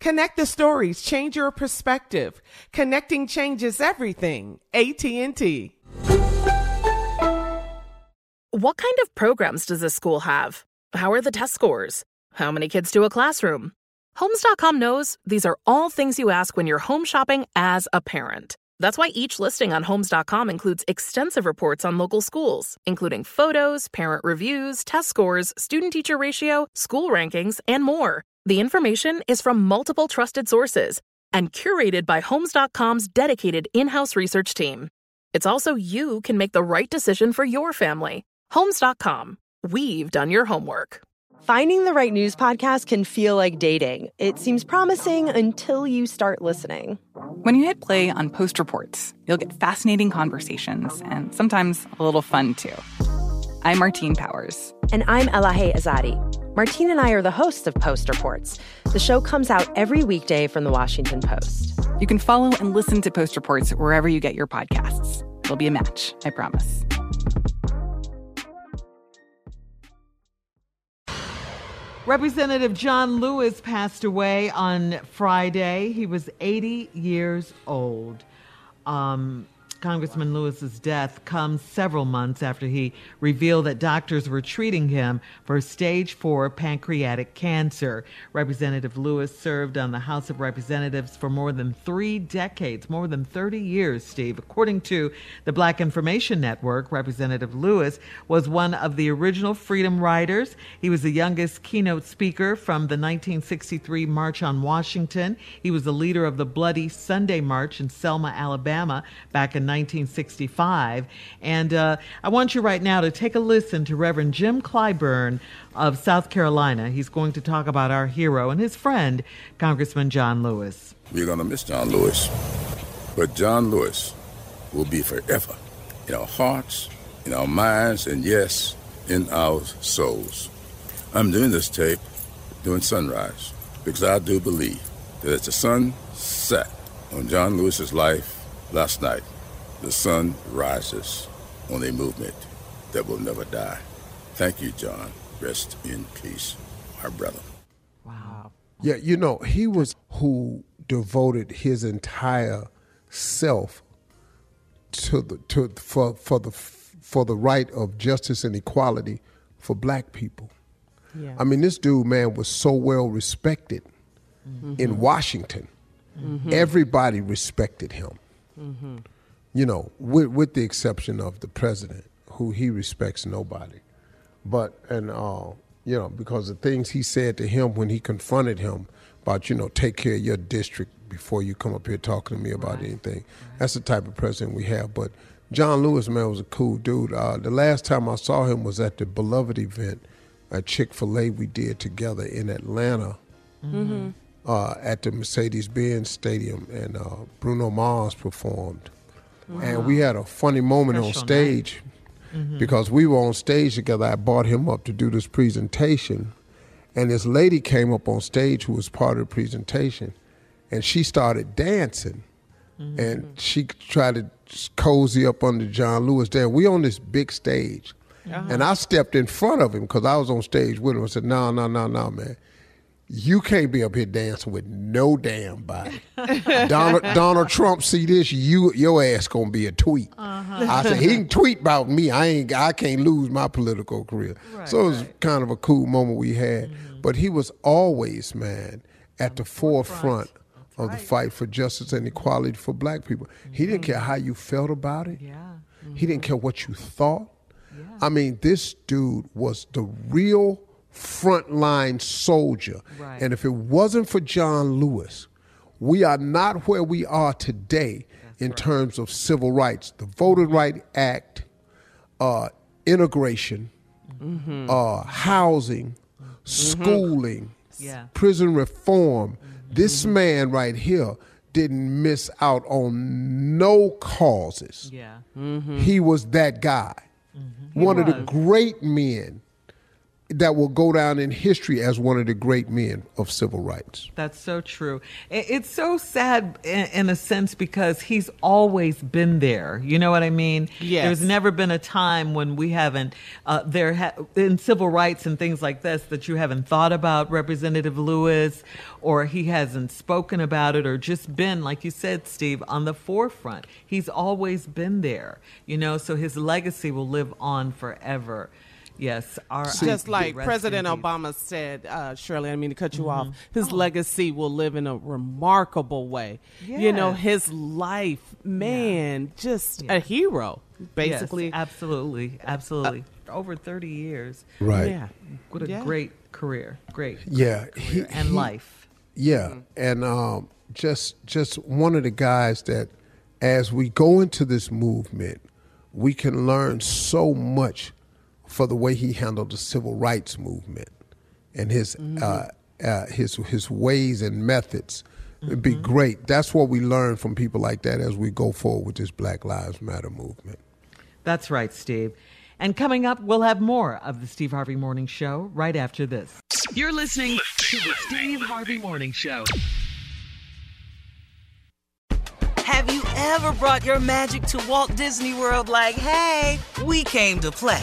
Connect the stories, change your perspective. Connecting changes everything. AT&T. What kind of programs does this school have? How are the test scores? How many kids do a classroom? Homes.com knows these are all things you ask when you're home shopping as a parent. That's why each listing on Homes.com includes extensive reports on local schools, including photos, parent reviews, test scores, student teacher ratio, school rankings, and more. The information is from multiple trusted sources and curated by Homes.com's dedicated in house research team. It's also you can make the right decision for your family. Homes.com. We've done your homework. Finding the right news podcast can feel like dating. It seems promising until you start listening. When you hit play on Post Reports, you'll get fascinating conversations and sometimes a little fun too. I'm Martine Powers. And I'm Elahe Azadi. Martine and I are the hosts of Post Reports. The show comes out every weekday from the Washington Post. You can follow and listen to Post Reports wherever you get your podcasts. It'll be a match, I promise. Representative John Lewis passed away on Friday. He was 80 years old. Um, Congressman Lewis's death comes several months after he revealed that doctors were treating him for stage four pancreatic cancer. Representative Lewis served on the House of Representatives for more than three decades, more than 30 years, Steve. According to the Black Information Network, Representative Lewis was one of the original freedom riders. He was the youngest keynote speaker from the 1963 March on Washington. He was the leader of the Bloody Sunday March in Selma, Alabama, back in 1965. And uh, I want you right now to take a listen to Reverend Jim Clyburn of South Carolina. He's going to talk about our hero and his friend, Congressman John Lewis. We're going to miss John Lewis, but John Lewis will be forever in our hearts, in our minds, and yes, in our souls. I'm doing this tape during sunrise because I do believe that as the sun set on John Lewis's life last night, the sun rises on a movement that will never die. Thank you, John. Rest in peace, our brother. Wow. Yeah, you know, he was who devoted his entire self to the to for for the for the right of justice and equality for black people. Yeah. I mean, this dude, man, was so well respected Mm-hmm. in Washington. Mhm. Everybody respected him. Mm-hmm. You know, with, with the exception of the president, who he respects nobody. But, and, uh, you know, because the things he said to him when he confronted him about, you know, take care of your district before you come up here talking to me about anything. That's the type of president we have. But John Lewis, man, was a cool dude. Uh, the last time I saw him was at the Beloved event at Chick fil A we did together in Atlanta Mm-hmm. uh, at the Mercedes Benz Stadium, and uh, Bruno Mars performed. And we had a funny moment on stage. Mm-hmm. because we were on stage together. I brought him up to do this presentation, and this lady came up on stage who was part of the presentation, and she started dancing, mm-hmm. and she tried to cozy up under John Lewis. There, we on this big stage, uh-huh. and I stepped in front of him because I was on stage with him. I said, "No, no, no, no, man." You can't be up here dancing with no damn body. Donald, Donald Trump see this, you your ass gonna be a tweet. Uh-huh. I said he can tweet about me. I ain't I can't lose my political career. so it was kind of a cool moment we had. Mm-hmm. But he was always, man, at the forefront of the fight for justice and equality for black people. He didn't mm-hmm. care how you felt about it. Yeah. He didn't mm-hmm. care what you thought. Yeah. I mean, this dude was the real frontline soldier. Right. And if it wasn't for John Lewis, we are not where we are today in terms of civil rights. The Voting Right Act, uh, integration, uh, housing, schooling, Yeah. prison reform. This man right here didn't miss out on no causes. Yeah. He was that guy. One of the great men that will go down in history as one of the great men of civil rights. That's so true. It's so sad in, in a sense because he's always been there. You know what I mean? Yes. There's never been a time when we haven't, uh, there ha- in civil rights and things like this, that you haven't thought about Representative Lewis or he hasn't spoken about it or just been, like you said, Steve, on the forefront. He's always been there, you know, so his legacy will live on forever. Yes. Our, Just like President in peace. Obama said, uh, Shirley, I mean to cut you off. Mm-hmm. His Oh. legacy will live in a remarkable way. You know, his life, man, just a hero, basically. Yes, absolutely, absolutely. Over 30 years. Right. Yeah. What a Yeah. great career. Great. Yeah. He, and he- life. Yeah, and um, just just one of the guys that, as we go into this movement, we can learn so much for the way he handled the civil rights movement and his uh, uh, his his ways and methods. It'd be great. That's what we learn from people like that as we go forward with this Black Lives Matter movement. That's right, Steve. And coming up, we'll have more of the Steve Harvey Morning Show right after this. You're listening to the Steve Harvey Morning Show. Have you ever brought your magic to Walt Disney World like, hey, we came to play?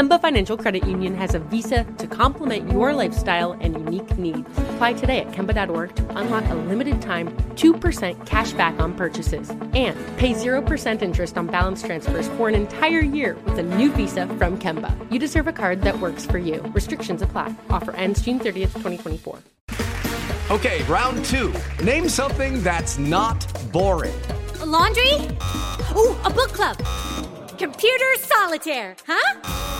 Kemba Financial Credit Union has a visa to complement your lifestyle and unique needs. Apply today at Kemba.org to unlock a limited time 2% cash back on purchases and pay 0% interest on balance transfers for an entire year with a new visa from Kemba. You deserve a card that works for you. Restrictions apply. Offer ends June 30th, 2024. Okay, round two. Name something that's not boring. A laundry? Ooh, a book club. Computer solitaire, huh?